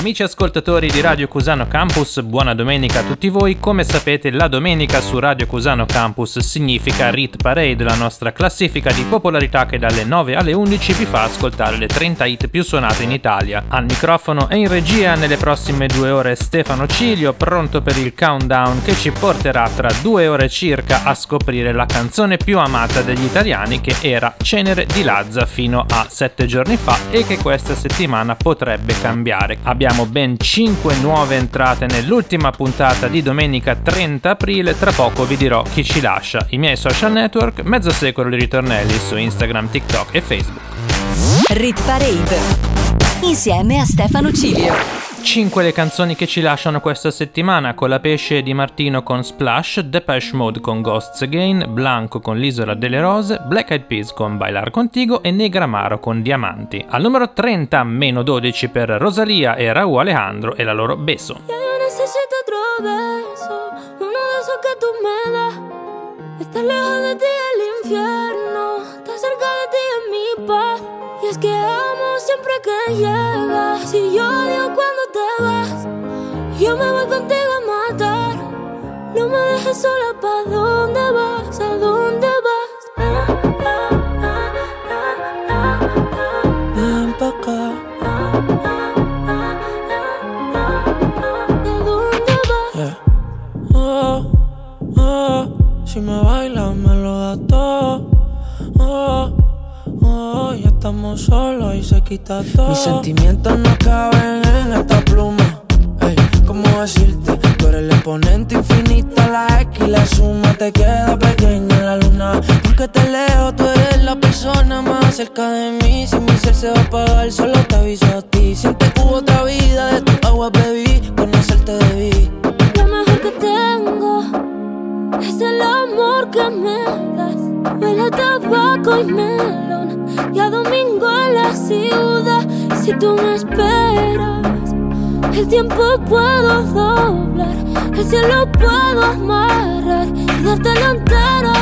Amici ascoltatori di Radio Cusano Campus, buona domenica a tutti voi. Come sapete, la domenica su Radio Cusano Campus significa Rit Parade, la nostra classifica di popolarità che dalle 9 alle 11 vi fa ascoltare le 30 hit più suonate in Italia. Al microfono e in regia nelle prossime due ore Stefano Cilio, pronto per il countdown che ci porterà tra due ore circa a scoprire la canzone più amata degli italiani che era Cenere di Lazza fino a 7 giorni fa e che questa settimana potrebbe cambiare. Abbiamo abbiamo ben 5 nuove entrate nell'ultima puntata di domenica 30 aprile, tra poco vi dirò chi ci lascia. I miei social network, mezzo secolo di ritornelli su Instagram, TikTok e Facebook. Rit Parade insieme a Stefano Cilio. 5 le canzoni che ci lasciano questa settimana, con la pesce di Martino con Splash, Depeche Mode con Ghosts Again, Blanco con L'Isola delle Rose, Black Eyed Peas con Bailar Contigo e Negramaro con Diamanti. Al numero 30, meno 12 per Rosalia e Raúl Alejandro e la loro Beso. Yo necesito otro beso, uno de esos que tú me das. Estar lejos de ti el infierno, estar cerca de ti es mi paz. Siempre que llegas. Si yo odio cuando te vas, yo me voy contigo a matar. No me dejes sola, ¿pa' dónde vas? ¿A dónde vas? Ven pa' acá. ¿A dónde vas? Yeah. Oh, oh, si me bailas me lo das todo. Estamos solos y se quita todo. Mis sentimientos no caben en esta pluma. Ey, ¿cómo decirte? Tú eres el exponente infinito, la X y la suma te queda pequeña en la luna. Porque te leo, tú eres la persona más cerca de mí. Si mi ser se va a apagar, solo te aviso a ti. Siente que hubo otra vida, de tu agua bebí, conocerte debí. Lo mejor que tengo es el amor que me das. Huele a tabaco y melón y a domingo en la ciudad. Si tú me esperas, el tiempo puedo doblar, el cielo puedo amarrar y dártelo entero.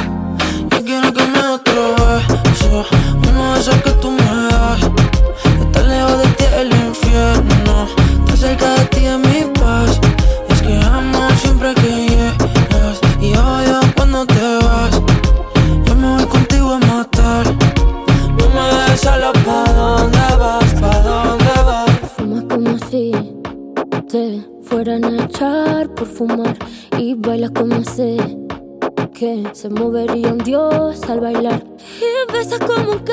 Yo quiero que me otro beso, uno de esos que tú me das. Estar lejos de ti el infierno, estar cerca de ti es mi paz. Es que amo siempre que te fueran a echar por fumar y bailas como si que se movería un dios al bailar. Y besas como que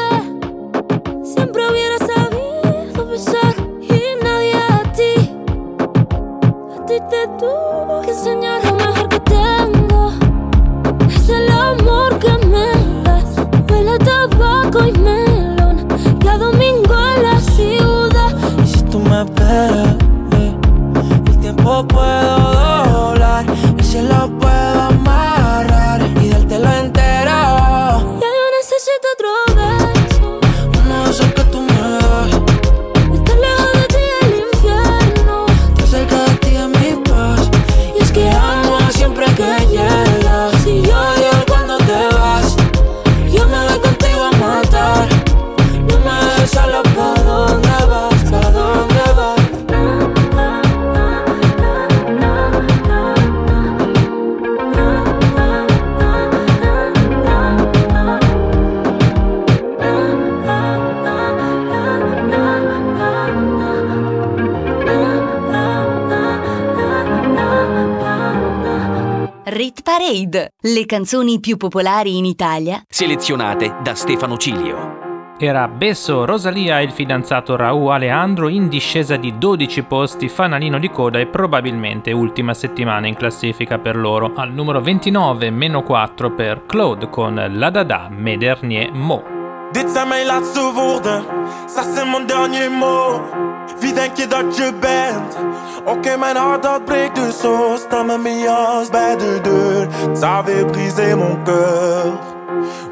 Le canzoni più popolari in Italia Selezionate da Stefano Cilio. Era Besso, Rosalia e il fidanzato Raúl Alejandro in discesa di 12 posti, fanalino di coda e probabilmente ultima settimana in classifica per loro. Al numero 29, meno 4 per Claude con La Dada, Mes Dernier Mots. Dit zijn mijn laatste woorden, ça c'est mon dernier mot. Wie denk je dat je bent? Oké, mijn hart dat breekt dus zo. Sta met jas bij de deur, ça avait brisé mon cœur.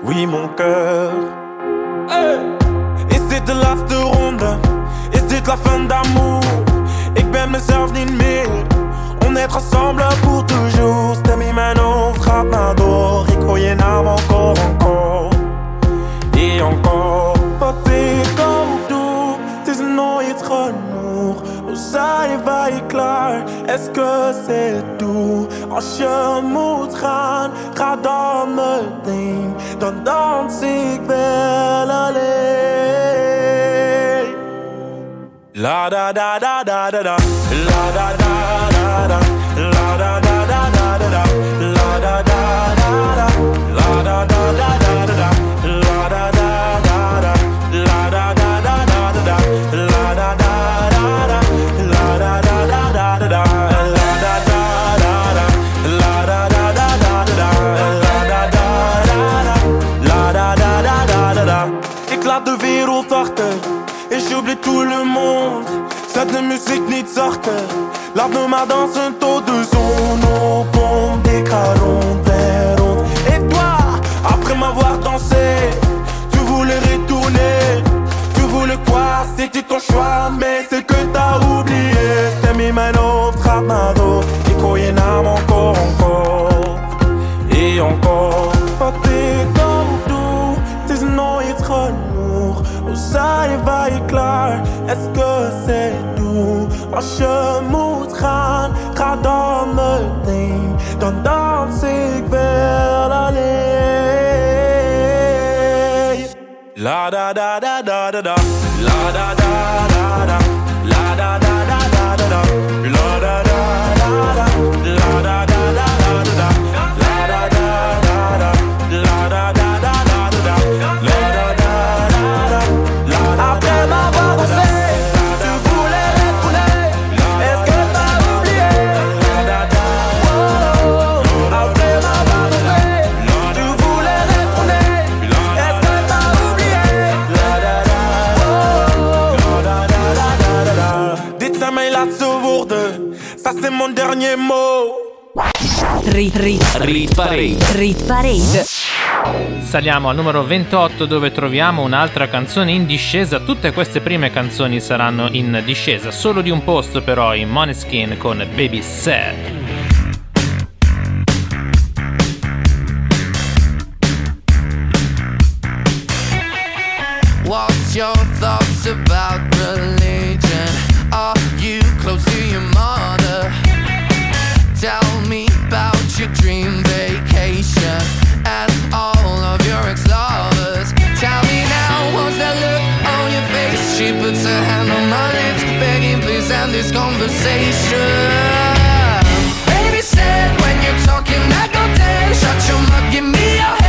oui mon cœur. Is dit de laatste ronde? Is dit la fin d'amour? Ik ben mezelf niet meer. On est ensemble pour toujours. Stem in mijn hoofd gaat maar door. Ik hoor je naam encore, encore. Et encore. Wat ik genoeg. Hoe zijn wij klaar? Est-ce que c'est tout? Als je moet gaan, ga dan meteen. Dan dans ik wel alleen. La da da da da da da. La da da da da. tout le monde. Cette musique ni de sorte, la nomade dans un taux de zone. On pompe des. Et toi, après m'avoir dansé, tu voulais retourner. Tu voulais quoi? C'était ton choix, mais c'est que c'est tout? Als je moet gaan, ga dan meteen. Dan dans ik wel alleen. La da da da da da da. La da da da da. Rit, rit, Rit Parade. rit parade. Saliamo al numero 28 dove troviamo un'altra canzone in discesa. Tutte queste prime canzoni saranno in discesa, solo di un posto però in Moneskin con Baby Sad. What's your thoughts about religion? Are you close to your dream vacation and all of your ex-lovers. Tell me now, what's that look on your face? She puts hand on my lips, begging please end this conversation. Baby said when you're talking, I go dead. Shut your mouth, give me your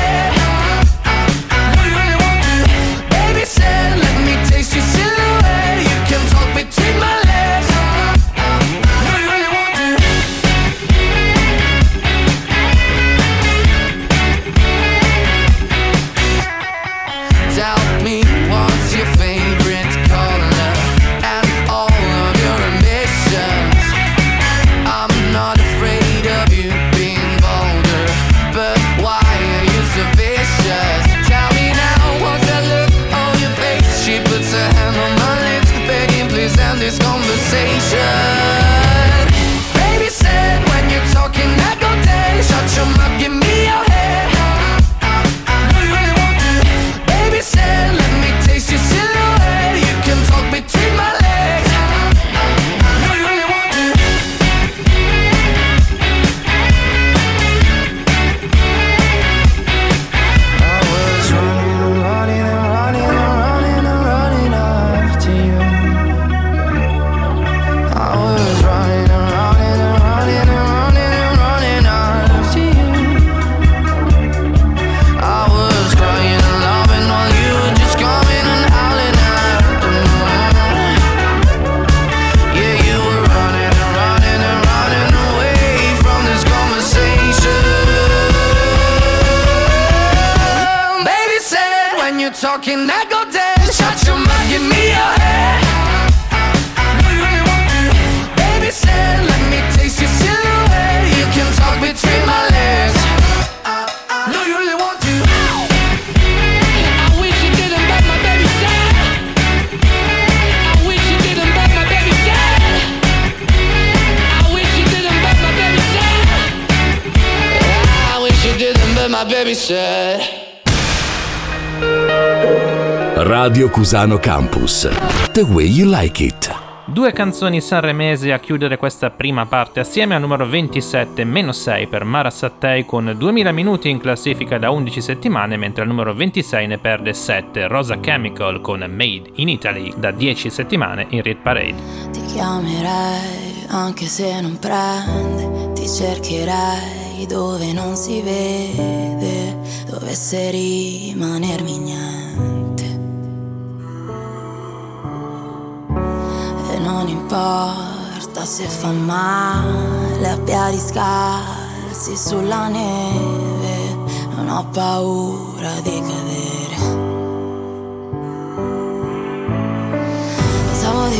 said. Radio Cusano Campus. The way you like it. Due canzoni sanremesi a chiudere questa prima parte assieme al numero 27 meno 6 per Mara Sattei con 2000 minuti in classifica da 11 settimane mentre al numero 26 ne perde 7 Rosa Chemical con Made in Italy da 10 settimane in Rit Parade. Ti chiamerei anche se non prende, ti cercherei dove non si vede, dovesse rimanermi niente. E non importa se fa male, a piedi scarsi sulla neve, non ho paura di cadere.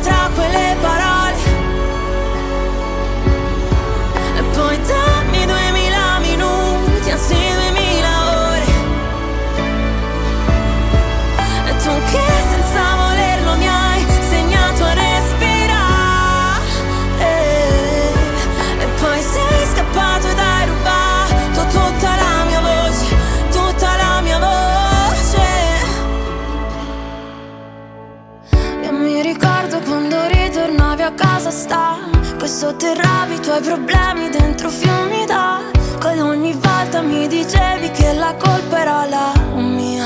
tra quelle parole sta Poi sotterravi i tuoi problemi dentro fiumi d'acqua Ed ogni volta mi dicevi che la colpa era la mia.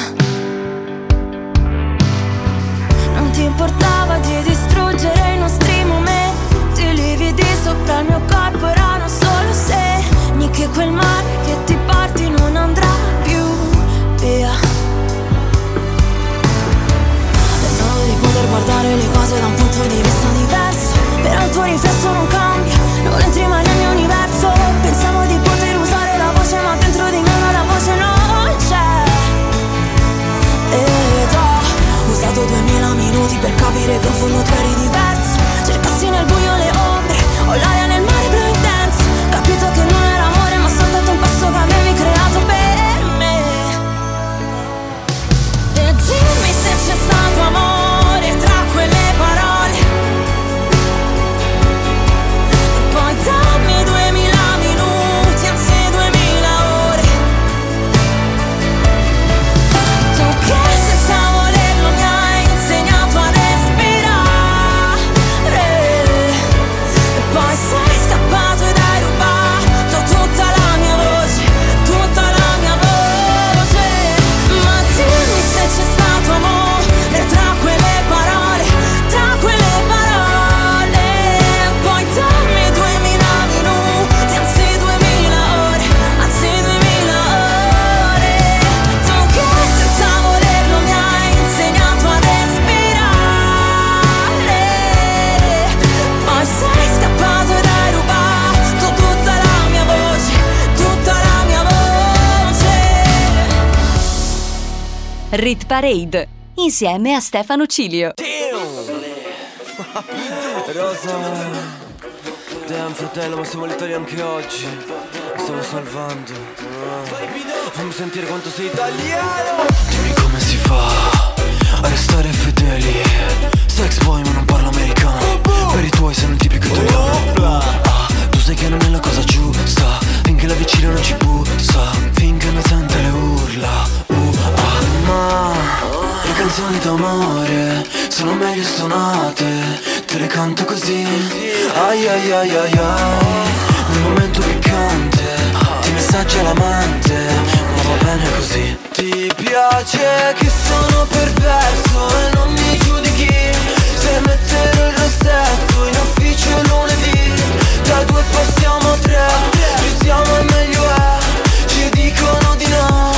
Non ti importava di distruggere i nostri momenti I lividi sopra il mio corpo erano solo segni Che quel mare che ti porti non andrà più via. Pensavo di poter guardare le cose da un punto di vista diverso Però il tuo riflesso non cambia, non entri mai nel mio universo. Pensavo di poter usare la voce ma dentro di me la voce non c'è. Ed ho usato duemila minuti per capire che in fondo Rit Parade insieme a Stefano Cilio. Rosa Damn fratello ma siamo all'Italia anche oggi. Mi stiamo salvando. Fammi sentire quanto sei italiano. Dimmi come si fa a restare fedeli. Sex boy ma non parlo americano. Per i tuoi sei un tipico italiano. Ah, Tu sai che non è la cosa giusta. Finché la vicina non ci bussa. Finché non sente le urla Ma le canzoni d'amore sono meglio suonate Te le canto così. Ai ai ai ai ai Nel momento piccante Ti messaggia l'amante Ma va bene così. Ti piace che sono perverso E non mi giudichi Se metterò il rossetto in ufficio lunedì. Da due passiamo a tre Più siamo e meglio è Ci dicono di no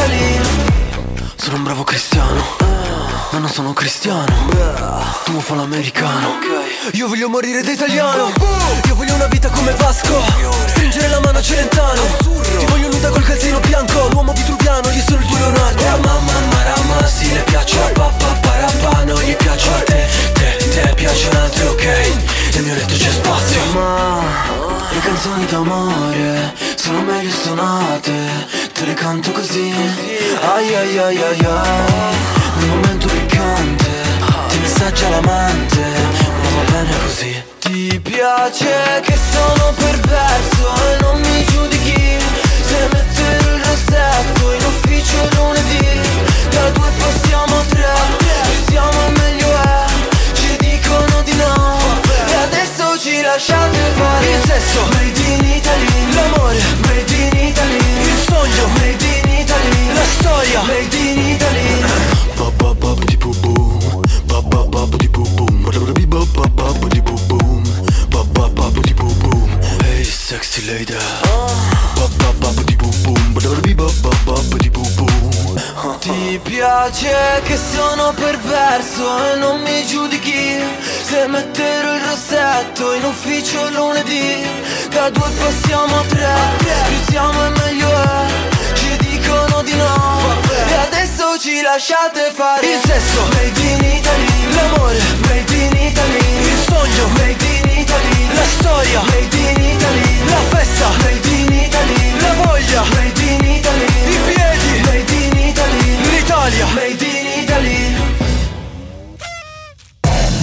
Sono un bravo cristiano, ma non sono cristiano. Tu fa l'americano. Io voglio morire da italiano. Io voglio una vita come Vasco. Stringere la mano a Celentano. Ti voglio nuda col calzino bianco. L'uomo vitruviano, io sono il tuo Leonardo. Oh, mamma marama, sì, le piace a papà parapà. Non gli piace a te, te, te piace un altro, ok. Nel mio letto c'è spazio. Ma le canzoni d'amore sono meglio suonate. Te le canto così. Ai ai ai ai ai. Nel momento piccante ti messaggia l'amante. Ma va bene così. Ti piace che sono perverso e non mi giudichi. Se metterò il rossetto in ufficio lunedì. Da due passiamo a tre. Siamo meglio è. Ci dicono di no. E adesso ci lasciate fare il sesso. Made in Italy. L'amore. Made in Italy. Il sogno. Made in Italy. La storia. Made in Italy. Hey sexy lady Ti piace che sono perverso e non mi giudichi. Se metterò il rossetto in ufficio lunedì Da due passiamo a tre. Più siamo e meglio è Ci dicono di no. E adesso ci lasciate fare Il sesso. Made in Italy L'amore Made in Italy. Il sogno Made in Italy. La storia Made in Italy. La festa Made in Italy. La voglia Made in Italy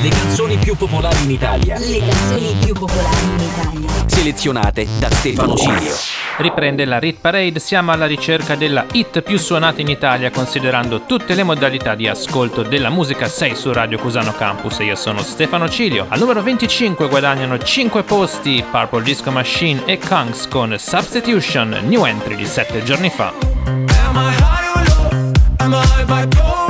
Le canzoni più popolari in Italia. Le canzoni più popolari in Italia. Selezionate da Stefano Cilio. Riprende la Rit Parade, siamo alla ricerca della hit più suonata in Italia considerando tutte le modalità di ascolto della musica 6 su Radio Cusano Campus io sono Stefano Cilio. Al numero 25 guadagnano 5 posti Purple Disco Machine e Kungs con Substitution, new entry di 7 giorni fa. Am I high or low? Am I bipolar?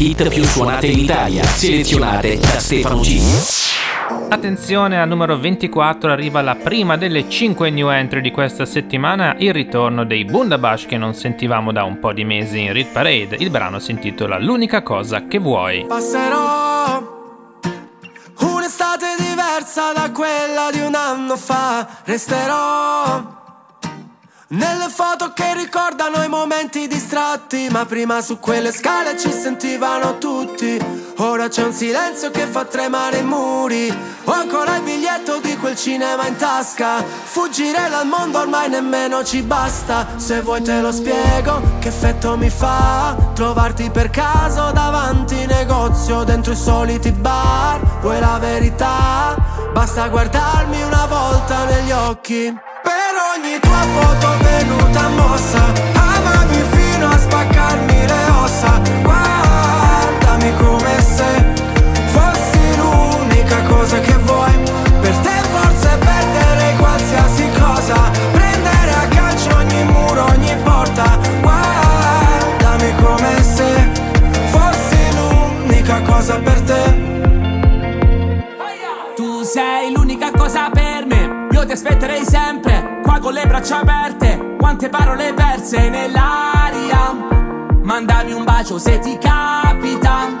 Hit più suonate in Italia, selezionate da Stefano G. Attenzione al numero 24 arriva la prima delle 5 new entry di questa settimana, il ritorno dei Bundabash che non sentivamo da un po' di mesi in Rit Parade. Il brano si intitola L'unica cosa che vuoi. Passerò un'estate diversa da quella di un anno fa. Resterò nelle foto che ricordano i momenti distratti, ma prima su quelle scale ci sentivano tutti. Ora c'è un silenzio che fa tremare i muri. Ho ancora il biglietto di quel cinema in tasca. Fuggire dal mondo ormai nemmeno ci basta. Se vuoi te lo spiego, che effetto mi fa trovarti per caso davanti negozio dentro i soliti bar. Vuoi la verità? Basta guardarmi una volta negli occhi. Per ogni tua foto venuta mossa Amami fino a spaccarmi le ossa. Guardami come se fossi l'unica cosa che vuoi. Per te forse perderei qualsiasi cosa. Prendere a calcio ogni muro, ogni porta. Guardami come se fossi l'unica cosa per te sei l'unica cosa per me. Io ti aspetterei sempre Qua con le braccia aperte. Quante parole perse nell'aria. Mandami un bacio se ti capita.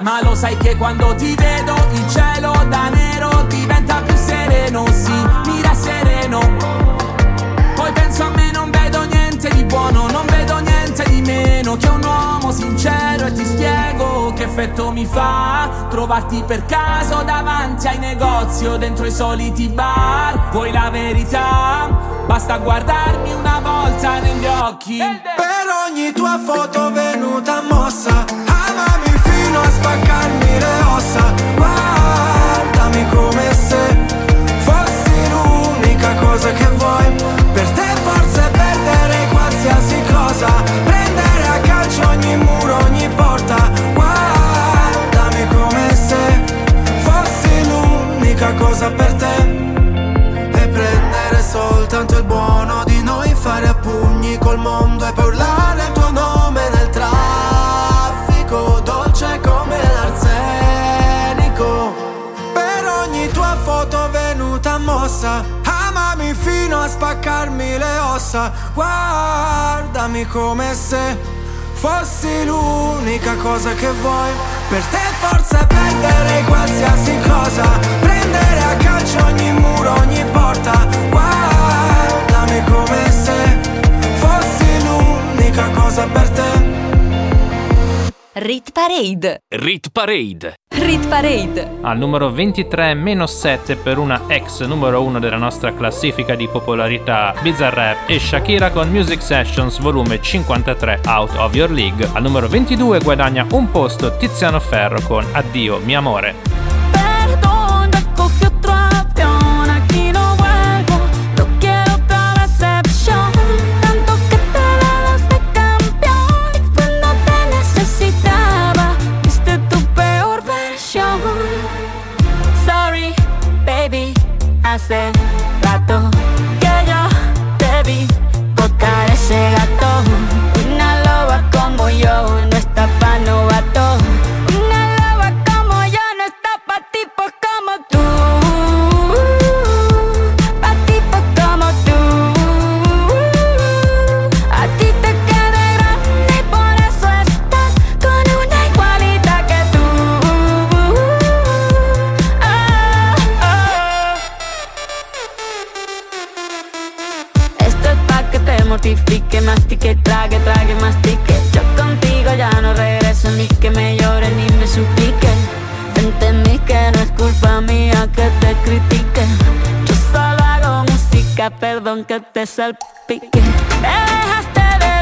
Ma lo sai che quando ti vedo Il cielo da nero diventa più sereno. Sì, mira sereno. Poi penso a me non vedo niente di buono Non meno Che un uomo sincero E ti spiego che effetto mi fa Trovarti per caso davanti ai negozi O dentro i soliti bar. Vuoi la verità? Basta guardarmi una volta negli occhi. Per ogni tua foto venuta mossa Amami fino a spaccarmi le ossa. Guardami come se fossi l'unica cosa che vuoi. Per te cosa per te. E prendere soltanto il buono di noi Fare a pugni col mondo e poi urlare il tuo nome nel traffico Dolce come l'arsenico. Per ogni tua foto venuta mossa Amami fino a spaccarmi le ossa. Guardami come se fossi l'unica cosa che vuoi Per te forse perderei qualsiasi cosa Prendere a calcio ogni muro, ogni porta Guardami come se fossi l'unica cosa per te Rit Parade. Rit Parade. Rit Parade. Al numero 23 meno 7 per una ex numero 1 della nostra classifica di popolarità Bizarrap e Shakira con Music Sessions volume 53 Out of Your League. Al numero 22 guadagna un posto Tiziano Ferro con Addio mio amore. say. Perdón que te salpique. Me dejaste de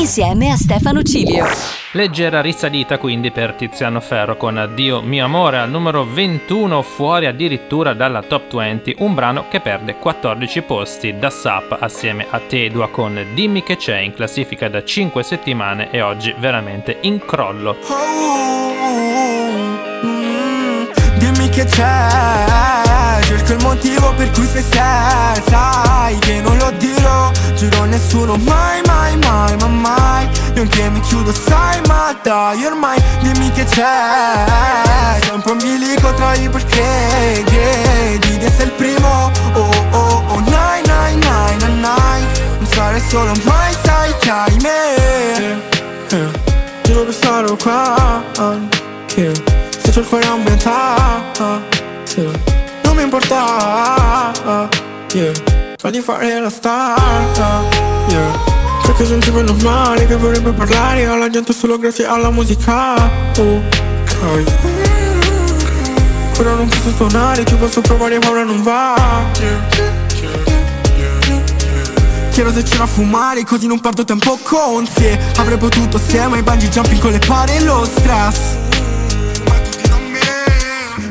Insieme a Stefano Cilio. Leggera risalita quindi per Tiziano Ferro con Addio mio amore al numero 21 fuori addirittura dalla top 20, un brano che perde 14 posti da Sap assieme a Tedua con Dimmi che c'è in classifica da 5 settimane e oggi veramente in crollo. Dimmi che c'è Cerco il motivo per cui sei senza Sai che non lo dirò. Giuro a nessuno mai, mai, mai, ma mai. Io anche mi chiudo, sai, ma dai ormai Dimmi che c'è. Sempre un bilico tra i perché Chiedi di essere il primo. Oh, oh, oh, nai, nai, nai, nai, nai. Non sarei solo mai, sai che hai me. Eh, Giuro per stare qua Che se c'ho il cuore ambientato mi importa yeah. Fagli fare la star yeah. Perché sono un tipo normale che vorrebbe parlare alla gente solo grazie alla musica Ok Ora non posso suonare, ci posso provare ma ora non va Chiedo se c'era a fumare così non perdo tempo con te Avrei potuto assieme ai bungee jumping con le pare e lo stress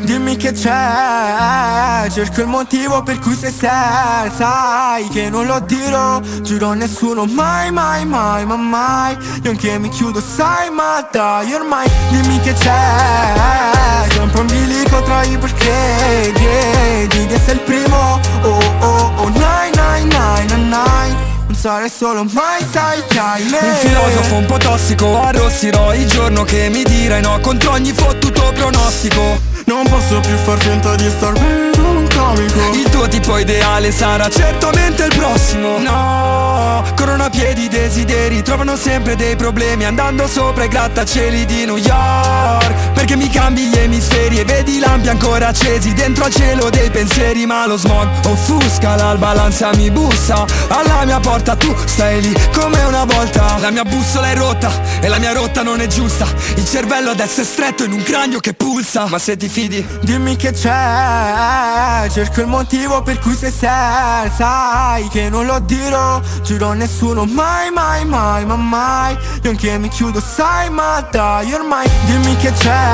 Dimmi che c'è Cerco il motivo per cui sei senza. Sai che non lo dirò Giuro a nessuno mai mai mai ma mai. Io anche mi chiudo sai ma dai ormai Dimmi che c'è. Sempre un bilico tra i perché Chiedi di essere il primo. Oh oh oh nai nai nai nai Non sarei solo mai sai che hai me Un filosofo un po' tossico Arrossirò il giorno che mi dirai no Contro ogni fottuto pronostico Non posso più far finta di star bene un comico. Il tuo tipo ideale sarà certamente il prossimo. No, corrono a piedi desideri Trovano sempre dei problemi. Andando sopra i grattacieli di New York Perché mi cambi gli emisferi E vedi lampi ancora accesi Dentro al cielo dei pensieri Ma lo smog offusca l'alba L'ansia mi bussa. Alla mia porta tu stai lì come una volta. La mia bussola è rotta E la mia rotta non è giusta. Il cervello adesso è stretto in un cranio che pulsa. Ma se ti fidi Dimmi che c'è. Cerco il motivo per cui sei senza. Sai che non lo dirò Giuro a nessuno. Mai mai mai ma mai. Io anche mi chiudo sai ma dai ormai Dimmi che c'è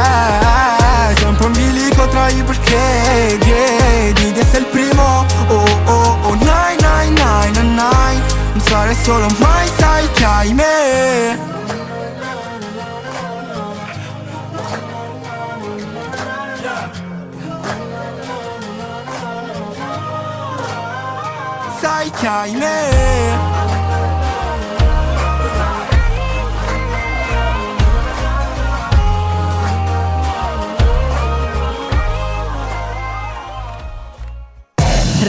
Sempre un bilico tra i perché Chiedi di essere il primo. Oh oh oh nai nai nai nai Non sarei solo mai sai che hai me. Sai che hai me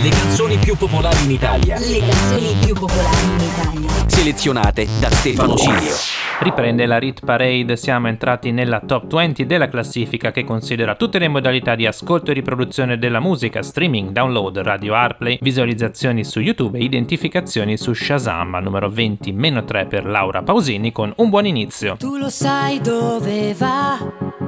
Le canzoni più popolari in Italia. Le canzoni più popolari in Italia. Selezionate da Stefano Cilio. Riprende la Rit Parade, siamo entrati nella top 20 della classifica che considera tutte le modalità di ascolto e riproduzione della musica, streaming, download, radio Airplay, visualizzazioni su YouTube e identificazioni su Shazam, al numero 20 meno 3 per Laura Pausini con un buon inizio. Tu lo sai dove va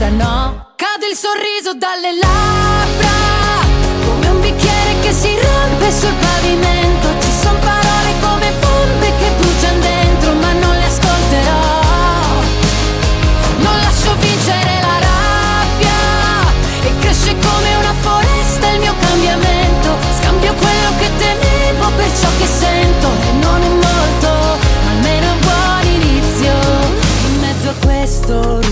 dura no. Cade il sorriso dalle labbra, come un bicchiere che si rompe sul pavimento. Ci son parole come bombe che bruciano dentro, ma non le ascolterò. Non lascio vincere la rabbia e cresce come una foresta il mio cambiamento. Scambio quello che temevo per ciò che sento e non è molto, almeno un buon inizio. In mezzo a questo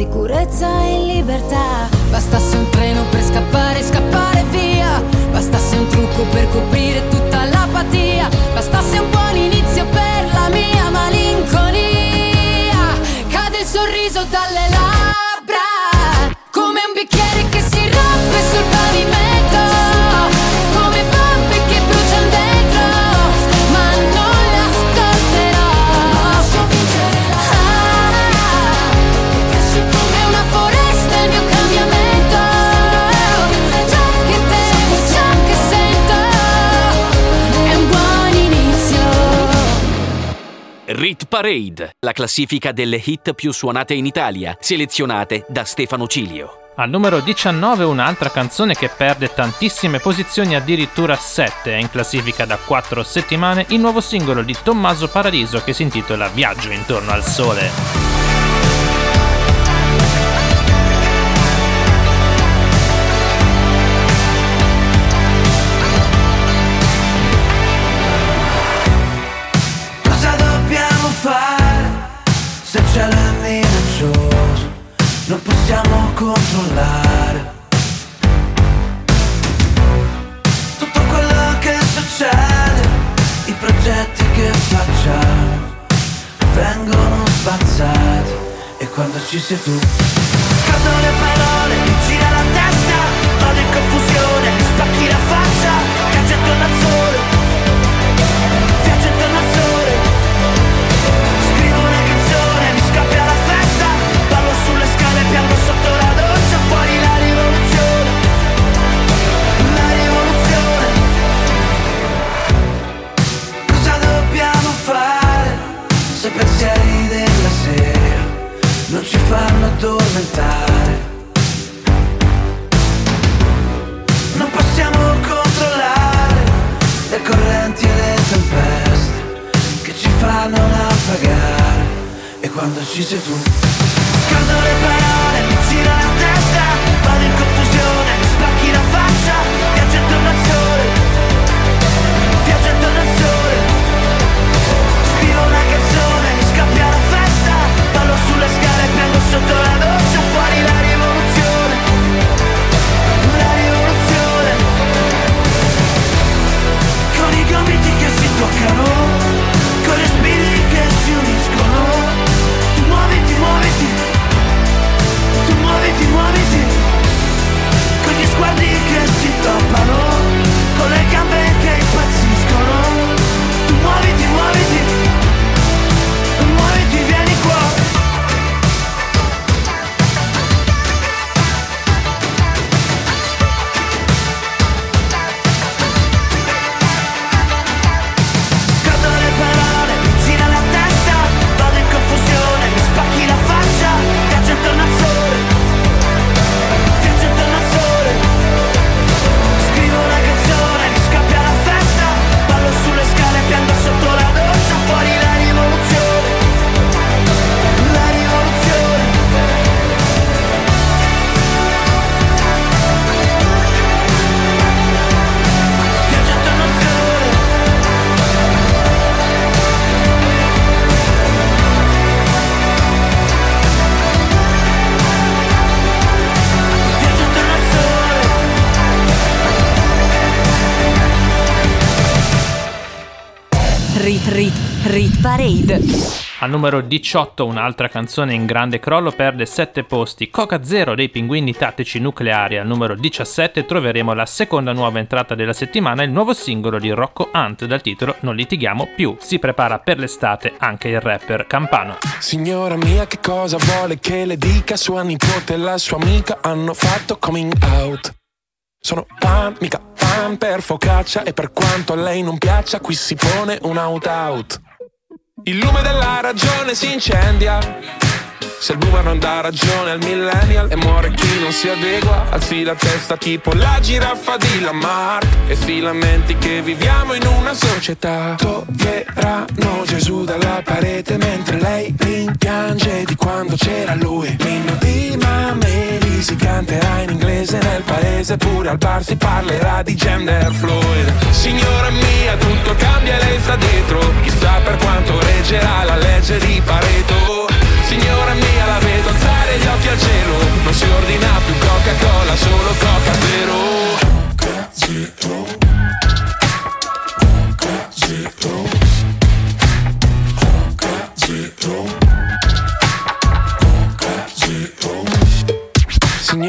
l'insicurezza in libertà. Bastasse un treno per scappare, scappare via. Bastasse un trucco per coprire tutta l'apatia. Bastasse un buon inizio per la mia malinconia. Cade il sorriso dalle labbra, Parade, la classifica delle hit più suonate in Italia, selezionate da Stefano Cilio. Al numero 19 un'altra canzone che perde tantissime posizioni, addirittura 7, è in classifica da 4 settimane, il nuovo singolo di Tommaso Paradiso che si intitola Viaggio intorno al sole. Controllare. Tutto quello che succede, i progetti che facciamo vengono spazzati e quando ci sei tu scattano le parole, mi gira la testa, vado in confusione, mi spacchi la faccia, caccia attorno al fanno addormentare. Non possiamo controllare Le correnti e le tempeste che ci fanno naufragare. E quando ci sei tu scaldo le parole, numero 18 un'altra canzone in grande crollo perde 7 posti, Coca Zero dei Pinguini Tattici Nucleari. Al numero 17 troveremo la seconda nuova entrata della settimana, il nuovo singolo di Rocco Hunt dal titolo Non litighiamo più. Si prepara per l'estate anche il rapper Campano. Signora mia, che cosa vuole che le dica? Sua nipote e la sua amica hanno fatto coming out. Sono pan, mica pan per focaccia e per quanto a lei non piaccia, qui si pone un out-out. Il lume della ragione si incendia. Se il boomer non dà ragione al millennial e muore chi non si adegua, alzi la testa tipo la giraffa di Lamarck e si lamenti che viviamo in una società. Toglieranno Gesù dalla parete mentre lei rimpiange di quando c'era lui. L'inno di Si canterà in inglese nel paese, pure al bar si parlerà di gender fluid. Signora mia, tutto cambia lei sta dietro, chissà per quanto reggerà la legge di Pareto. Signora mia la vedo alzare gli occhi al cielo Non si ordina più Coca-Cola, solo Coca Zero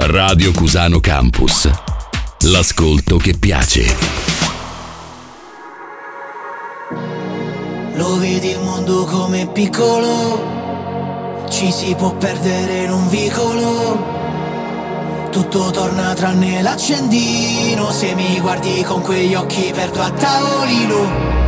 Radio Cusano Campus. L'ascolto che piace. Lo vedi il mondo come piccolo, ci si può perdere in un vicolo. Tutto torna tranne l'accendino, se mi guardi con quegli occhi perdo a tavolino.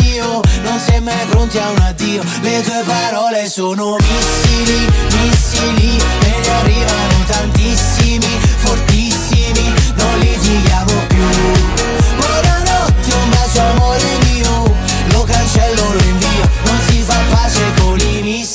Non sei mai pronti a un addio. Le tue parole sono missili, missili Me ne arrivano tantissimi, fortissimi. Non litighiamo più. Buonanotte, un bacio amore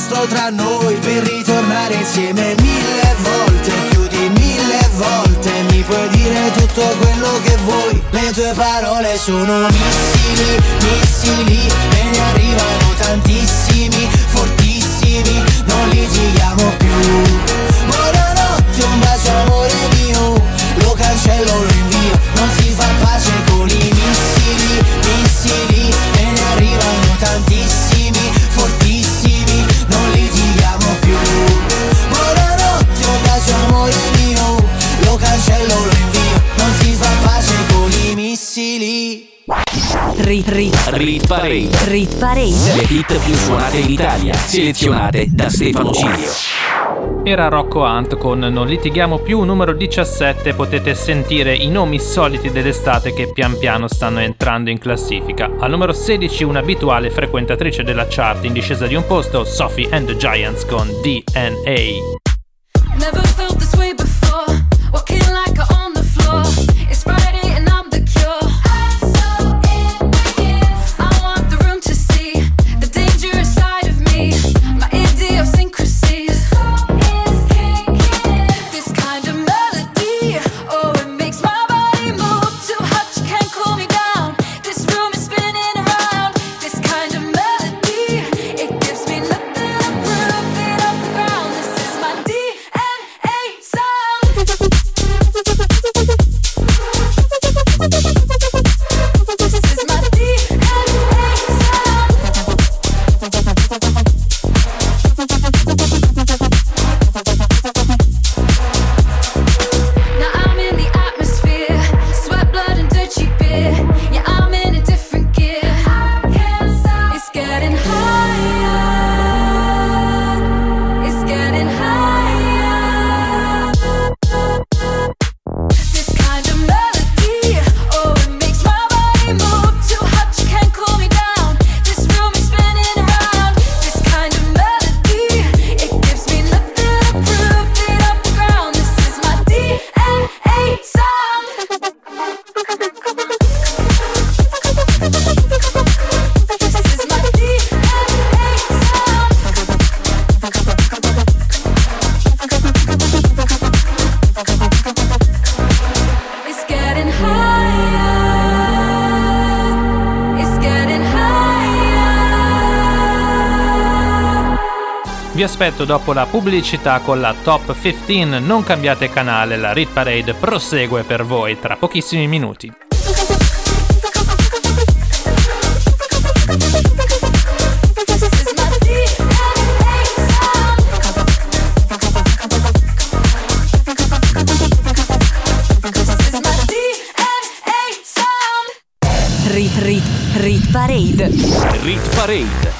disastro tra noi Per ritornare insieme mille volte Più di mille volte. Mi puoi dire tutto quello che vuoi Le tue parole sono missili, missili Me ne arrivano tantissimi, fortissimi Non litighiamo più. Buonanotte, un bacio amore mio Lo cancello, lo invio Non si fa pace con i missili, missili Me ne arrivano tantissimi, fortissimi Non litighiamo più. Buonanotte, un bacio amore mio Lo cancello, lo invio Non si fa pace con i missili. Rit Rit Rit Parade. Rit Parade. Le hit più suonate in Italia, selezionate da Stefano Cilio. Era Rocco Hunt con Non litighiamo più, numero 17. Potete sentire i nomi soliti dell'estate che pian piano stanno entrando in classifica. Al numero 16, un'abituale frequentatrice della chart in discesa di un posto, Sophie and the Giants con DNA. Never aspetto dopo la pubblicità con la Top 15. Non cambiate canale, la Rit Parade prosegue per voi tra pochissimi minuti. Rit Rit Rit Parade Rit Parade.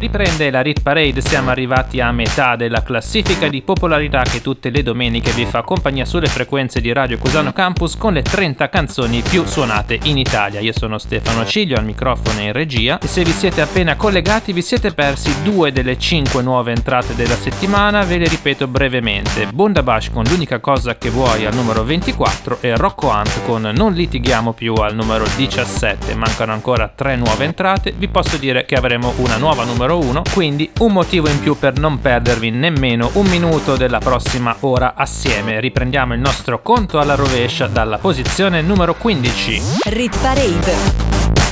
Riprende la Rit Parade, siamo arrivati a metà della classifica di popolarità che tutte le domeniche vi fa compagnia sulle frequenze di Radio Cusano Campus con le 30 canzoni più suonate in Italia. Io sono Stefano Ciglio al microfono e in regia e se vi siete appena collegati vi siete persi due delle 5 nuove entrate della settimana, ve le ripeto brevemente. Bundabash con l'unica cosa che vuoi al numero 24 e Rocco Hunt con Non litighiamo più al numero 17. Mancano ancora tre nuove entrate, vi posso dire che avremo una nuova numero numero 1, quindi un motivo in più per non perdervi nemmeno un minuto della prossima ora assieme. Riprendiamo il nostro conto alla rovescia dalla posizione numero 15. Rit Parade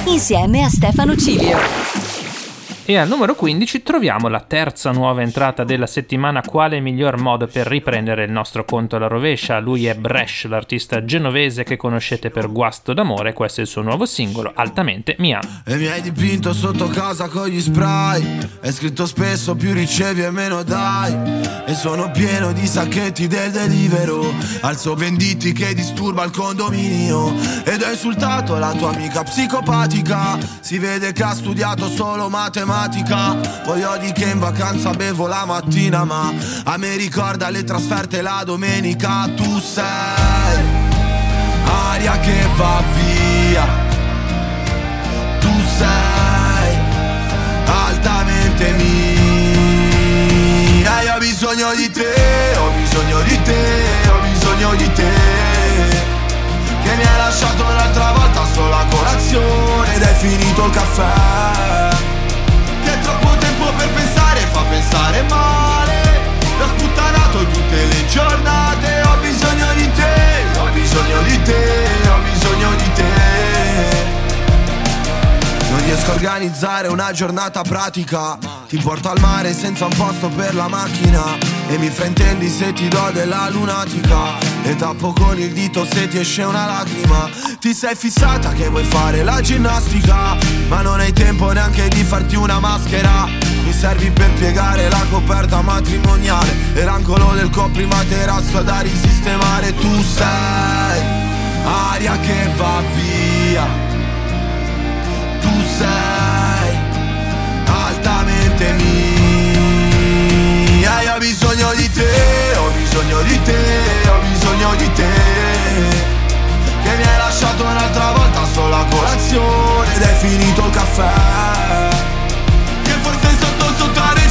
insieme a Stefano Cilio. E al numero 15 troviamo la terza nuova entrata della settimana. Quale miglior modo per riprendere il nostro conto alla rovescia? Lui è Bresh, l'artista genovese che conoscete per Guasto d'amore. Questo è il suo nuovo singolo, altamente Mia. E mi hai dipinto sotto casa con gli spray. È scritto spesso più ricevi e meno dai. E sono pieno di sacchetti del delivero. Alzo venditi che disturba il condominio. Ed ho insultato la tua amica psicopatica. Si vede che ha studiato solo matematica matematica Poi odi che in vacanza bevo la mattina Ma a me ricorda le trasferte la domenica. Tu sei aria che va via. Tu sei altamente mia. Io ho bisogno di te, ho bisogno di te, ho bisogno di te. Che mi hai lasciato un'altra volta solo a colazione ed è finito il caffè pensare male. L'ho sputtanato tutte le giornate. Ho bisogno di te, ho bisogno di te, ho bisogno di te. Non riesco a organizzare una giornata pratica. Ti porto al mare senza un posto per la macchina. E mi fraintendi se ti do della lunatica. E tappo con il dito se ti esce una lacrima. Ti sei fissata che vuoi fare la ginnastica. Ma non hai tempo neanche di farti una maschera servi per piegare la coperta matrimoniale. E l'angolo del coprimaterasso da risistemare. Tu sei aria che va via. Tu sei altamente mia. Ho bisogno di te, ho bisogno di te, ho bisogno di te. Che mi hai lasciato un'altra volta solo a colazione ed è finito il caffè. Che forse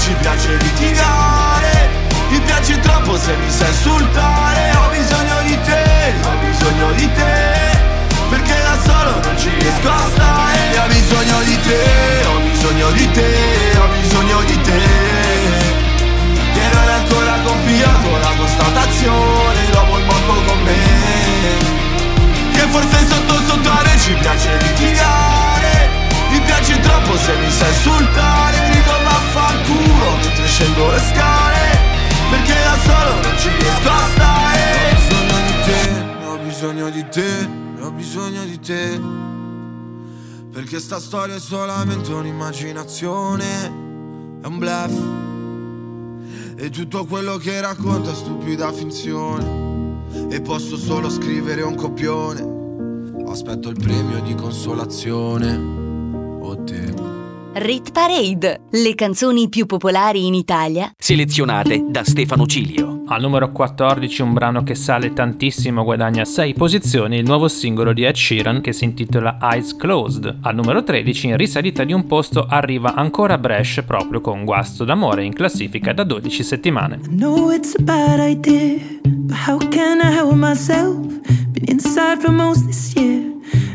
ci piace litigare Mi piaci troppo se mi sai insultare. Ho bisogno di te, ho bisogno di te perché da solo non ci riesco a stare. Ho bisogno di te, ho bisogno di te, ho bisogno di te. Che non è ancora compiuto la constatazione dopo il morto con me. Che forse sotto sotto a ci piace litigare Mi piaci troppo se mi sai insultare Mi ritorno a far culo mentre scendo le scale Perché da solo non ci riesco a stare Ho bisogno di te, ho bisogno di te ho bisogno di te. Perché sta storia è solamente un'immaginazione, è un bluff. E tutto quello che racconta è stupida finzione. E posso solo scrivere un copione. Aspetto il premio di consolazione. O te. Rit Parade, le canzoni più popolari in Italia, selezionate da Stefano Cilio. Al numero 14 un brano che sale tantissimo, guadagna 6 posizioni, il nuovo singolo di Ed Sheeran che si intitola Eyes Closed. Al numero 13 in risalita di un posto arriva ancora Bresh proprio con Guasto d'amore in classifica da 12 settimane. I know it's a bad idea, but how can I help myself? Been inside for most this year.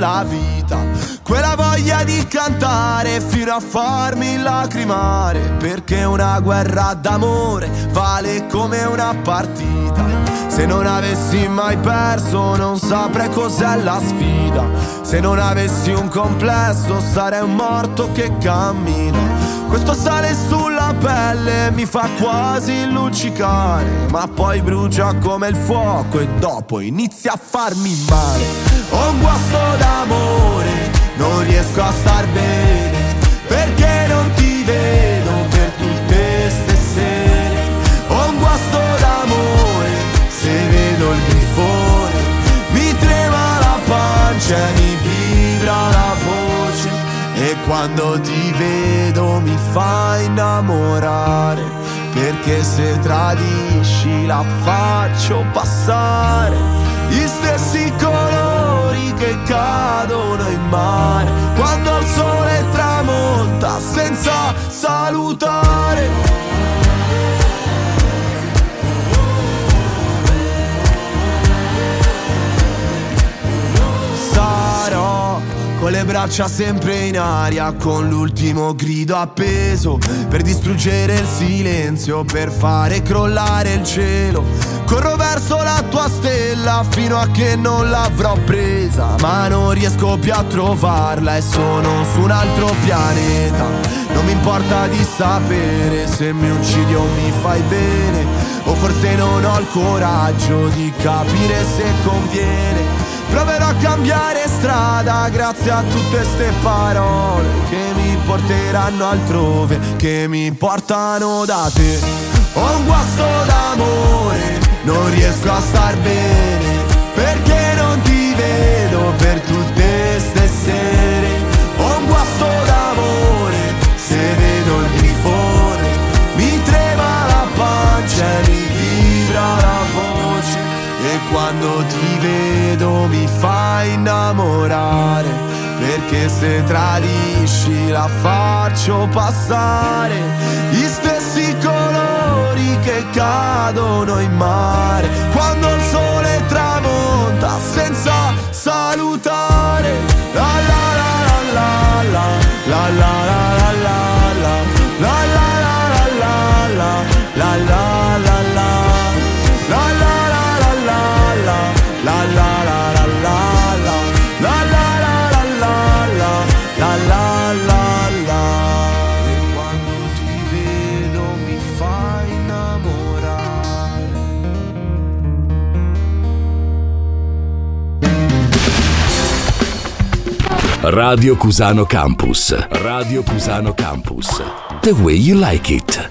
Sulla vita. Quella voglia di cantare fino a farmi lacrimare Perché una guerra d'amore vale come una partita. Se non avessi mai perso non saprei cos'è la sfida. Se non avessi un complesso sarei un morto che cammina. Questo sale sulla pelle mi fa quasi luccicare, ma poi brucia come il fuoco e dopo inizia a farmi male. Ho un guasto d'amore, non riesco a star bene, perché non ti vedo per tutte ste sere. Ho un guasto d'amore, se vedo il grifone, mi trema la pancia e mi vibra la voce. E quando ti vedo mi fa innamorare Perché se tradisci la faccio passare Gli stessi colori che cadono in mare Quando il sole tramonta senza salutare con le braccia sempre in aria, con l'ultimo grido appeso per distruggere il silenzio, per fare crollare il cielo. Corro verso la tua stella fino a che non l'avrò presa, ma non riesco più a trovarla e sono su un altro pianeta. Non mi importa di sapere se mi uccidi o mi fai bene, o forse non ho il coraggio di capire se conviene. Proverò a cambiare strada grazie a tutte ste parole che mi porteranno altrove, che mi portano da te. Ho un guasto d'amore, non riesco a star bene, perché non ti vedo per tutte ste sere. Ho un guasto d'amore, se vedo il grifone, mi trema la pancia e mi vibra la voce. E quando ti vedo mi fai innamorare Perché se tradisci la faccio passare cadono in mare Quando il sole tramonta senza salutare. La la la la la la la la Radio Cusano Campus. Radio Cusano Campus. The way you like it.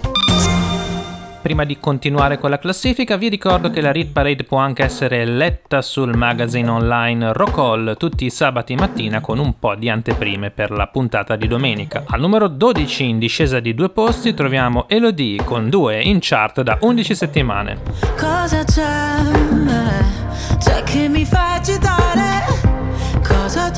Prima di continuare con la classifica vi ricordo che la Read Parade può anche essere letta sul magazine online Rockall tutti i sabati mattina con un po' di anteprime per la puntata di domenica. Al numero 12 in discesa di due posti troviamo Elodie con due in chart da 11 settimane. Cosa c'è? C'è che mi fa agitare?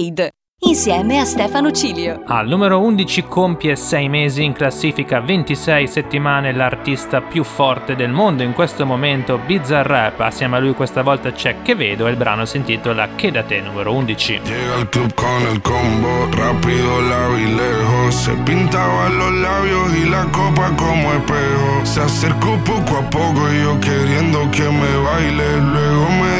Parade insieme a Stefano Cilio. Al numero 11 compie 6 mesi in classifica 26 settimane l'artista più forte del mondo in questo momento Bizarre Rap assieme a lui questa volta c'è Che Vedo e il brano si intitola Che da te numero 11 Llega al club con el combo, rápido, largo y lejos. Se pintaba los labios y la copa como espejo. Se acercó poco a poco y yo queriendo que me baile. Luego me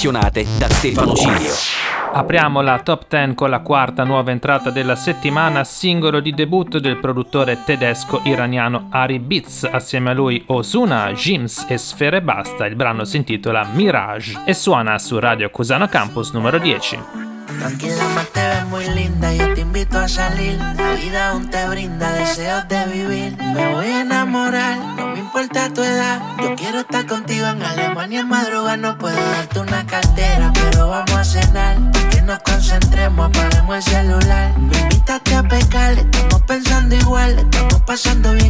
selezionate da Stefano Cilio. Apriamo la top 10 con la quarta nuova entrata della settimana, singolo di debutto del produttore tedesco-iraniano Ari Beats, assieme a lui Osuna, Jims e Sfere Basta, il brano si intitola Mirage e suona su Radio Cusano Campus numero 10. Tranquila, más te ves muy linda, yo te invito a salir. La vida aún te brinda deseos de vivir. Me voy a enamorar, no importa tu edad. Yo quiero estar contigo en Alemania en madrugada. No puedo darte una cartera, pero vamos a cenar. Que nos concentremos, apaguemos el celular. Me invitaste a pecar, estamos pensando igual. Estamos pasando bien,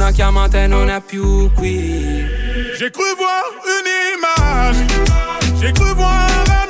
Una chiamata e non è più qui. J'ai cru voir une image, j'ai cru voir un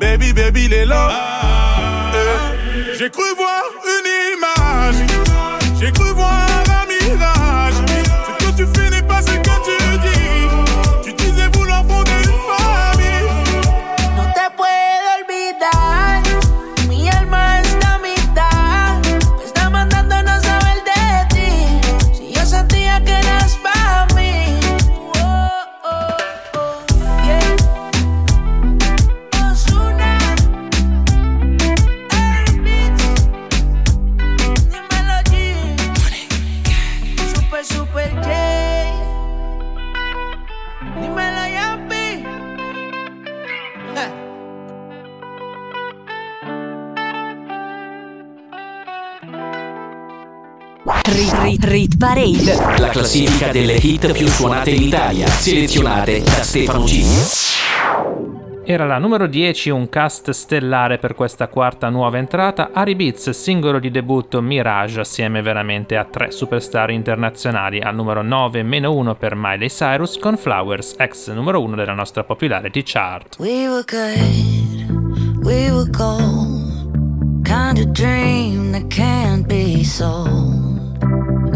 Baby, baby, les lots. Eh, J'ai cru voir une Rit, rit, rit Parade. La classifica delle hit più suonate in Italia, selezionate da Stefano G. Era la numero 10, un cast stellare per questa quarta nuova entrata, Ari Beats, singolo di debutto Mirage, assieme veramente a tre superstar internazionali, al numero 9 meno 1 per Miley Cyrus con Flowers, ex numero 1 della nostra popularity chart. We were good, we were gold, kind of dream that can't be sold.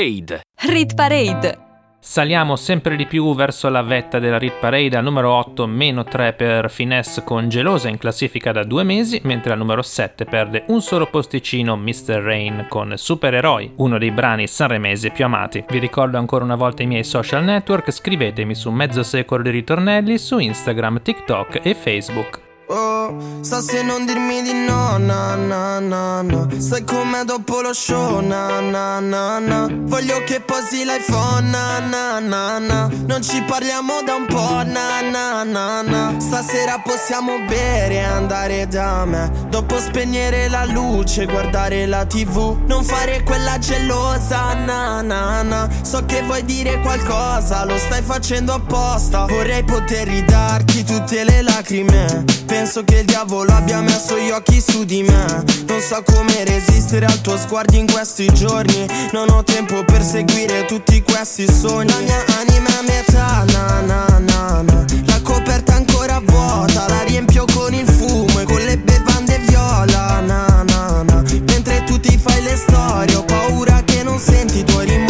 Parade. Rit Parade. Saliamo sempre di più verso la vetta della Rit Parade al numero 8, meno 3 per Finesse con Gelosa in classifica da due mesi, mentre al numero 7 perde un solo posticino Mr. Rain con Supereroi, uno dei brani sanremesi più amati. Vi ricordo ancora una volta i miei social network, scrivetemi su mezzo secolo di ritornelli su Instagram, TikTok e Facebook. Oh, sa se non dirmi di no, na na na na. Sai com'è dopo lo show, na na na na. Voglio che posi l'iPhone, na na na na. Non ci parliamo da un po', na na na na. Stasera possiamo bere e andare da me. Dopo spegnere la luce, guardare la tv Non fare quella gelosa, na na na. So che vuoi dire qualcosa, lo stai facendo apposta. Vorrei poter ridarti tutte le lacrime Penso che il diavolo abbia messo gli occhi su di me. Non so come resistere al tuo sguardo in questi giorni. Non ho tempo per seguire tutti questi sogni. La mia anima è a metà, na na na na. La coperta ancora vuota, la riempio con il fumo e con le bevande viola, na na na. Mentre tu ti fai le storie, ho paura che non senti i tuoi rimorsi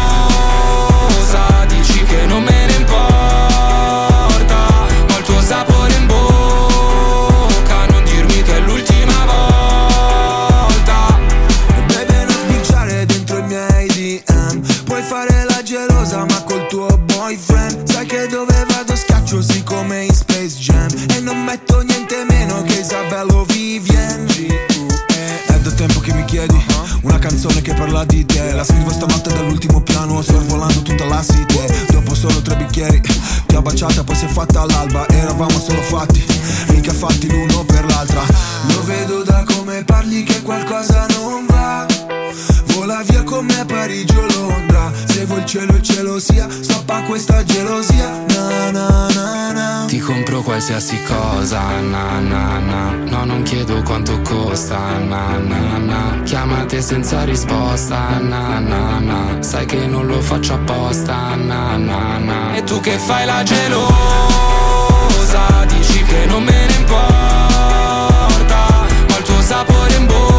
Space Jam. E non metto niente meno che Isabello Vivien È da tempo che mi chiedi Una canzone che parla di te. La scrivo stamattina dall'ultimo piano Sorvolando tutta la city. Dopo solo tre bicchieri Ti ho baciata poi si è fatta all'alba Eravamo solo fatti Mica fatti l'uno per l'altra. Lo vedo da come parli che qualcosa non va. Vola via con me a Parigi o Londra. Se vuoi il cielo il cielo sia. Stoppa questa gelosia. Na na qualsiasi cosa, na na na. No, non chiedo quanto costa, na na na. Chiamate senza risposta, na na na. Sai che non lo faccio apposta, na na na. E tu che fai la gelosa, dici che non me ne importa. Ho il tuo sapore in bocca,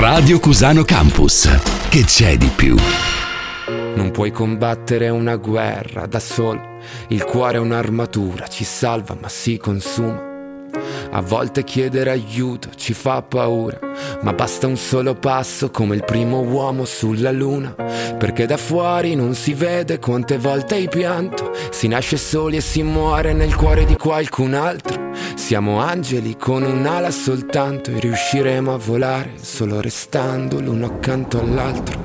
Radio Cusano Campus. Che c'è di più? Non puoi combattere una guerra da solo. Il cuore è un'armatura, ci salva ma si consuma. A volte chiedere aiuto ci fa paura, ma basta un solo passo come il primo uomo sulla luna. Perché da fuori non si vede quante volte hai pianto. Si nasce soli e si muore nel cuore di qualcun altro. Siamo angeli con un'ala soltanto e riusciremo a volare solo restando l'uno accanto all'altro.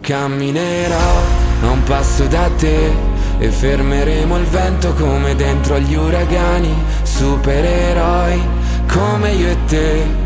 Camminerò a un passo da te e fermeremo il vento come dentro agli uragani, supereroi come io e te.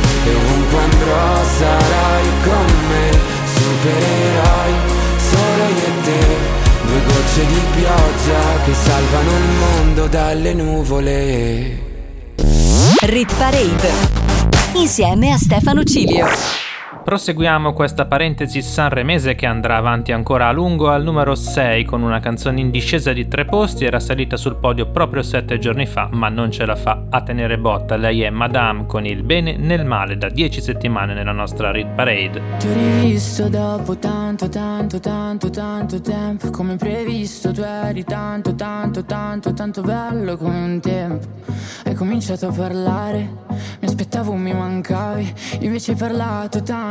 e ovunque andrò sarai con me, supereroi, solo io e te, due gocce di pioggia che salvano il mondo dalle nuvole. Rit Parade insieme a Stefano Cilio. Proseguiamo questa parentesi sanremese che andrà avanti ancora a lungo. Al numero 6 con una canzone in discesa di tre posti, era salita sul podio proprio sette giorni fa ma non ce la fa a tenere botta, lei è Madame con il bene nel male da 10 settimane nella nostra Read Parade. Ti ho rivisto dopo tanto tanto tanto tanto tempo come previsto tu eri tanto tanto tanto tanto bello come un tempo. Hai cominciato a parlare mi aspettavo mi mancavi invece hai parlato tanto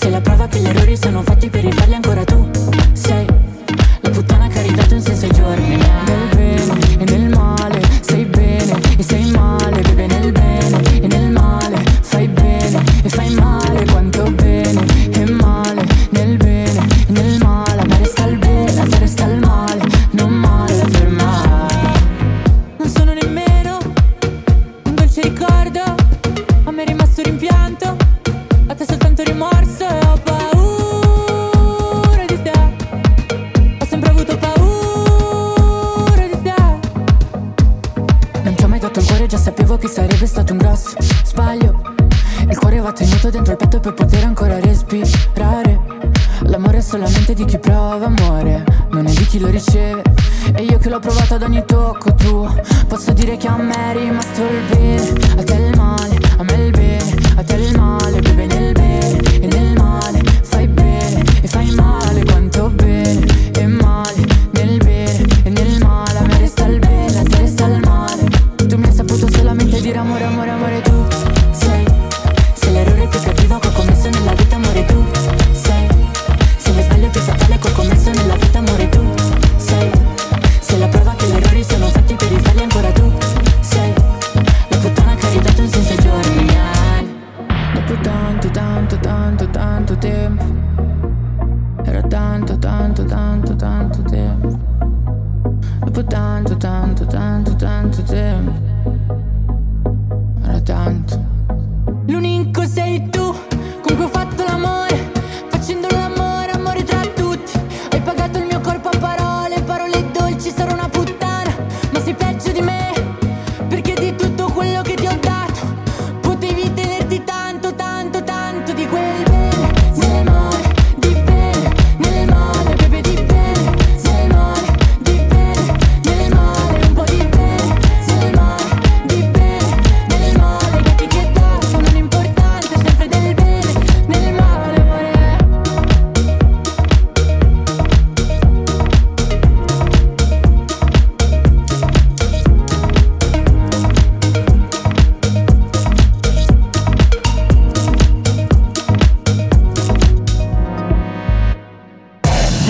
sei la prova che gli errori sono fatti per rifarli ancora tu Sei la puttana che ha ridato un senso ai giorni lo riceve. E io che l'ho provato ad ogni tocco tuo Posso dire che a me è rimasto il bene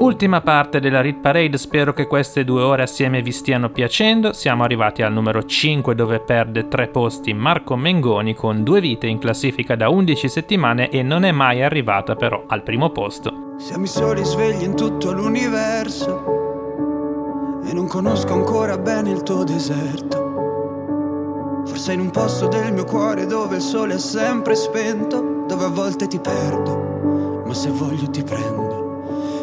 Ultima parte della Rit Parade, spero che queste due ore assieme vi stiano piacendo. Siamo arrivati al numero 5 dove perde tre posti Marco Mengoni con due vite in classifica da 11 settimane e non è mai arrivata però al primo posto. Siamo i soli svegli in tutto l'universo e non conosco ancora bene il tuo deserto. Forse in un posto del mio cuore dove il sole è sempre spento, dove a volte ti perdo, ma se voglio ti prendo.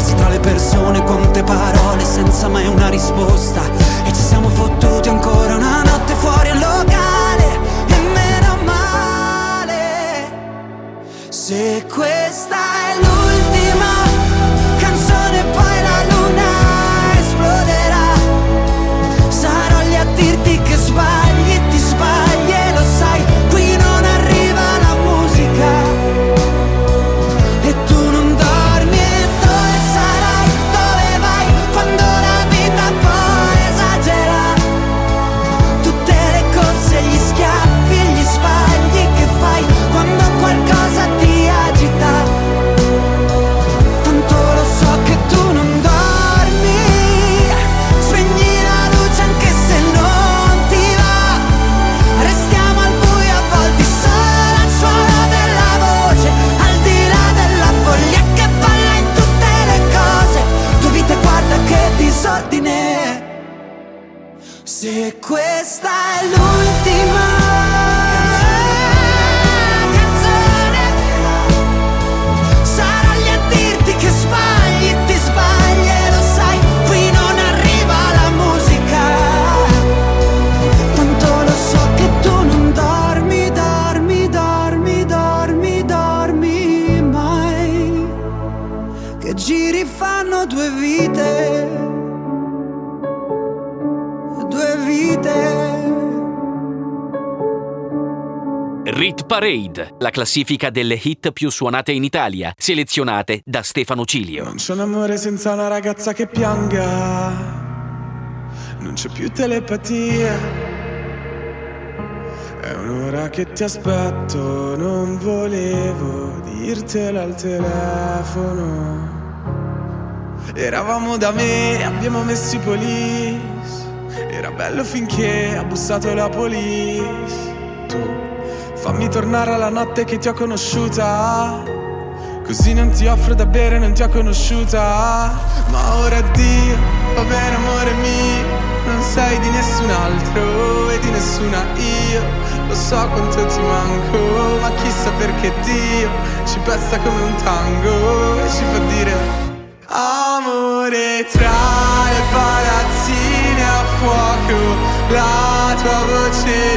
Persi tra le persone, quante parole senza mai una risposta. E ci siamo fottuti ancora una notte fuori al locale E meno male. Se questa Parade, la classifica delle hit più suonate in Italia, selezionate da Stefano Cilio. Non c'è un amore senza una ragazza che pianga. Non c'è più telepatia. È un'ora che ti aspetto, non volevo dirtelo al telefono. Eravamo da me, abbiamo messo i police. Era bello finché ha bussato la police. Tu fammi tornare alla notte che ti ho conosciuta. Così non ti offro da bere, non ti ho conosciuta. Ma ora addio, va bene amore mio. Non sei di nessun altro e di nessuna io. Lo so quanto ti manco, ma chissà perché Dio ci pesta come un tango e ci fa dire Amore tra le palazzine a fuoco, la tua voce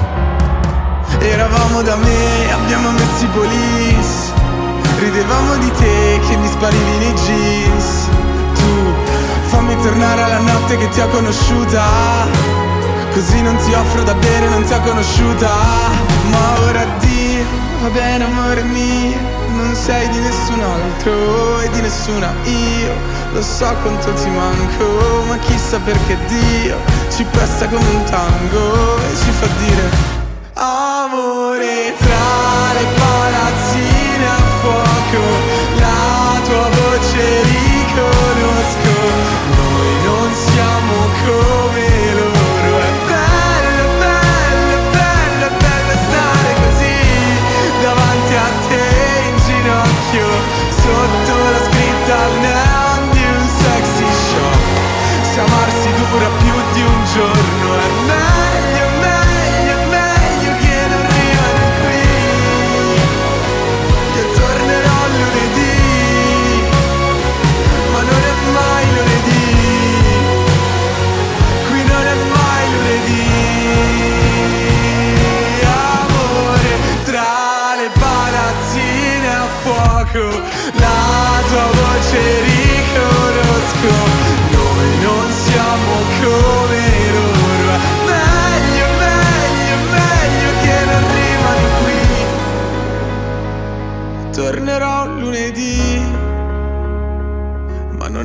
Eravamo da me, abbiamo messo i police. Ridevamo di te che mi sparivi nei jeans. Tu fammi tornare alla notte che ti ho conosciuta. Così non ti offro da bere, non ti ho conosciuta Ma ora addio, va bene amore mio non sei di nessun altro e di nessuna io Lo so quanto ti manco, ma chissà perché Dio Ci presta come un tango e ci fa dire Amore tra le palazzine a fuoco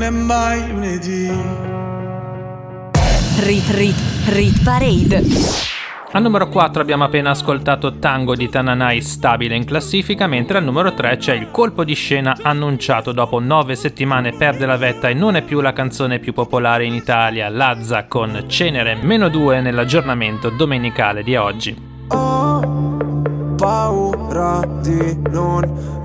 è mai lunedì Rit Rit Rit Parade. Al numero 4 abbiamo appena ascoltato Tango di Tananai stabile in classifica, mentre al numero 3 c'è il colpo di scena annunciato dopo 9 settimane perde la vetta e non è più la canzone più popolare in Italia, Lazza con Cenere meno 2 nell'aggiornamento domenicale di oggi. paura di non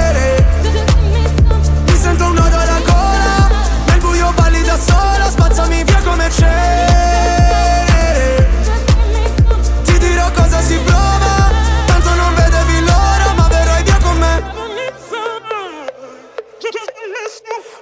buio balli da sola Spazzami via come cenere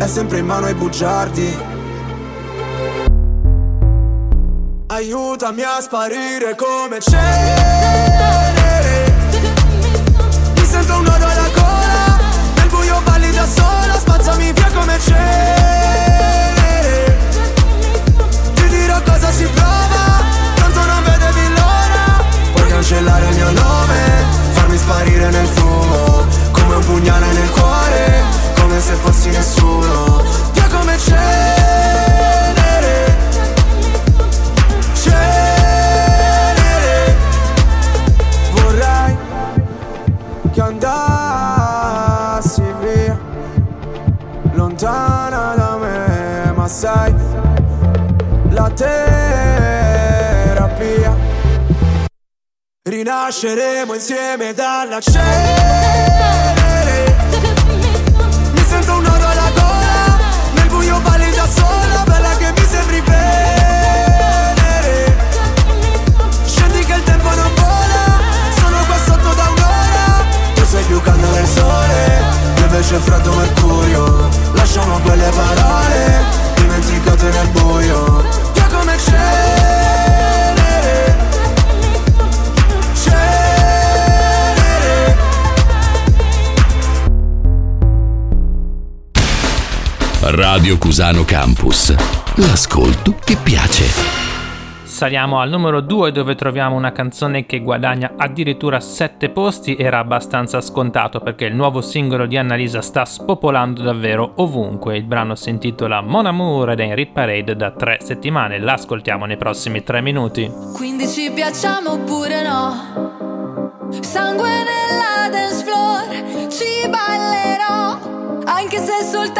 è sempre in mano ai bugiardi. Aiutami a sparire come cenere. Mi sento un Rinasceremo insieme dalla cenere Mi sento un nodo alla gola Nel buio balli da sola Bella che mi sembri venere Scendi che il tempo non vola Sono qua sotto da un'ora. Tu sei più caldo del sole Io invece freddo mercurio. Lasciamo quelle parole Dimenticate nel buio Radio Cusano Campus. L'ascolto che piace. Saliamo al numero 2 dove troviamo una canzone che guadagna addirittura 7 posti, era abbastanza scontato perché il nuovo singolo di Annalisa sta spopolando davvero ovunque. Il brano si intitola Mon Amour ed è in Rit Parade da 3 settimane, l'ascoltiamo nei prossimi 3 minuti. Quindi ci piacciamo oppure no? Sangue nella dance floor, ci ballerò, anche se soltanto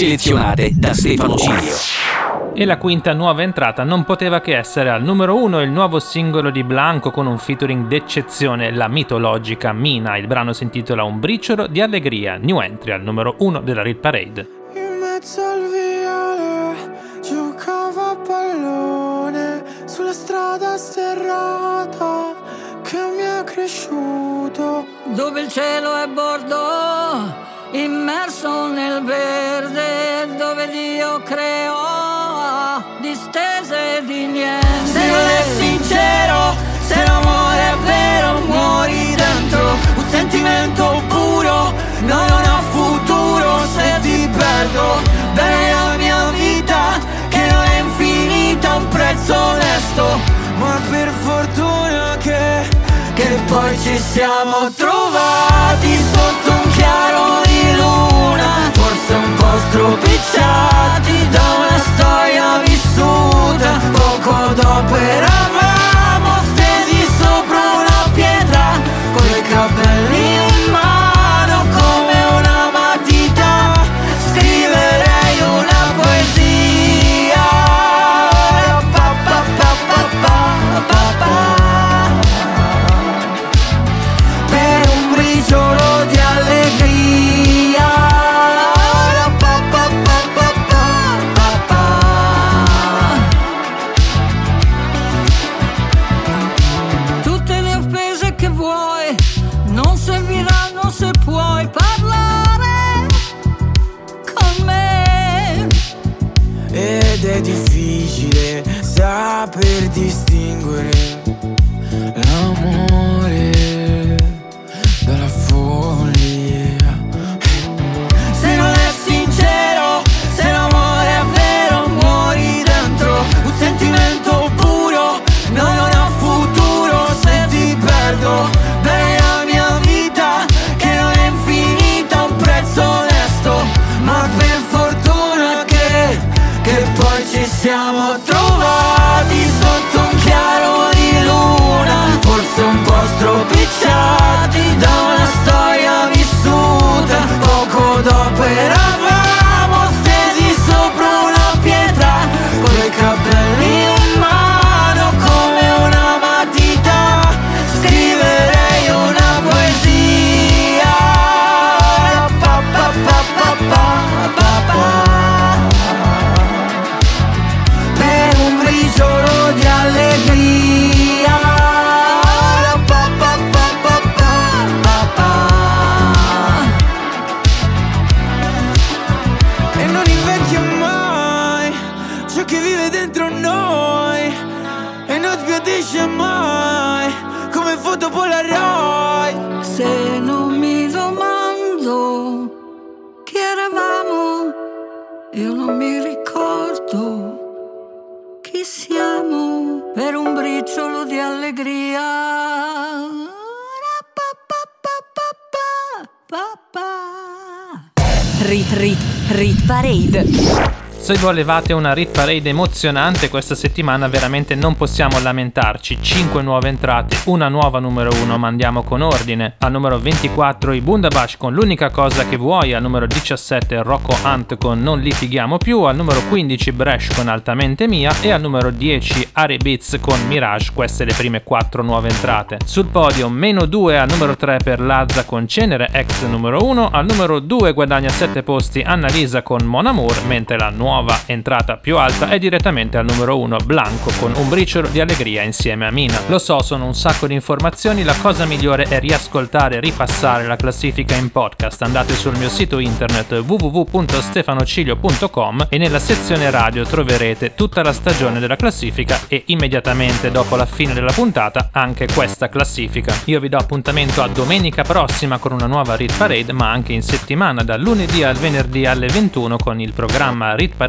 selezionate da Stefano Cilio. E la quinta nuova entrata non poteva che essere al numero uno il nuovo singolo di Blanco con un featuring d'eccezione, la mitologica Mina. Il brano si intitola Un briciolo di allegria, new entry al numero uno della Real Parade. siamo trovati sotto un chiaro di luna Forse un po' stropicciati da una storia vissuta Poco dopo eravamo Parade se volevate una Rit Parade emozionante questa settimana veramente non possiamo lamentarci. 5 nuove entrate, una nuova numero 1, ma andiamo con ordine. Al numero 24 i Bundabash con L'unica cosa che vuoi, al numero 17 Rocco Hunt con Non litighiamo più, al numero 15 Bresh con Altamente mia e al numero 10 Ari Beats con Mirage, queste le prime 4 nuove entrate. Sul podio meno 2 al numero 3 per Lazza con Cenere, ex numero 1, al numero 2 guadagna 7 posti Annalisa con Mon Amour, mentre la nuova nuova entrata più alta è direttamente al numero 1 Blanco con un briciolo di allegria insieme a Mina. Lo so, sono un sacco di informazioni, la cosa migliore è riascoltare e ripassare la classifica in podcast. Andate sul mio sito internet www.stefanocilio.com e nella sezione radio troverete tutta la stagione della classifica e immediatamente dopo la fine della puntata anche questa classifica. Io vi do appuntamento a domenica prossima con una nuova Read Parade, ma anche in settimana dal lunedì al venerdì alle 21 con il programma Read Parade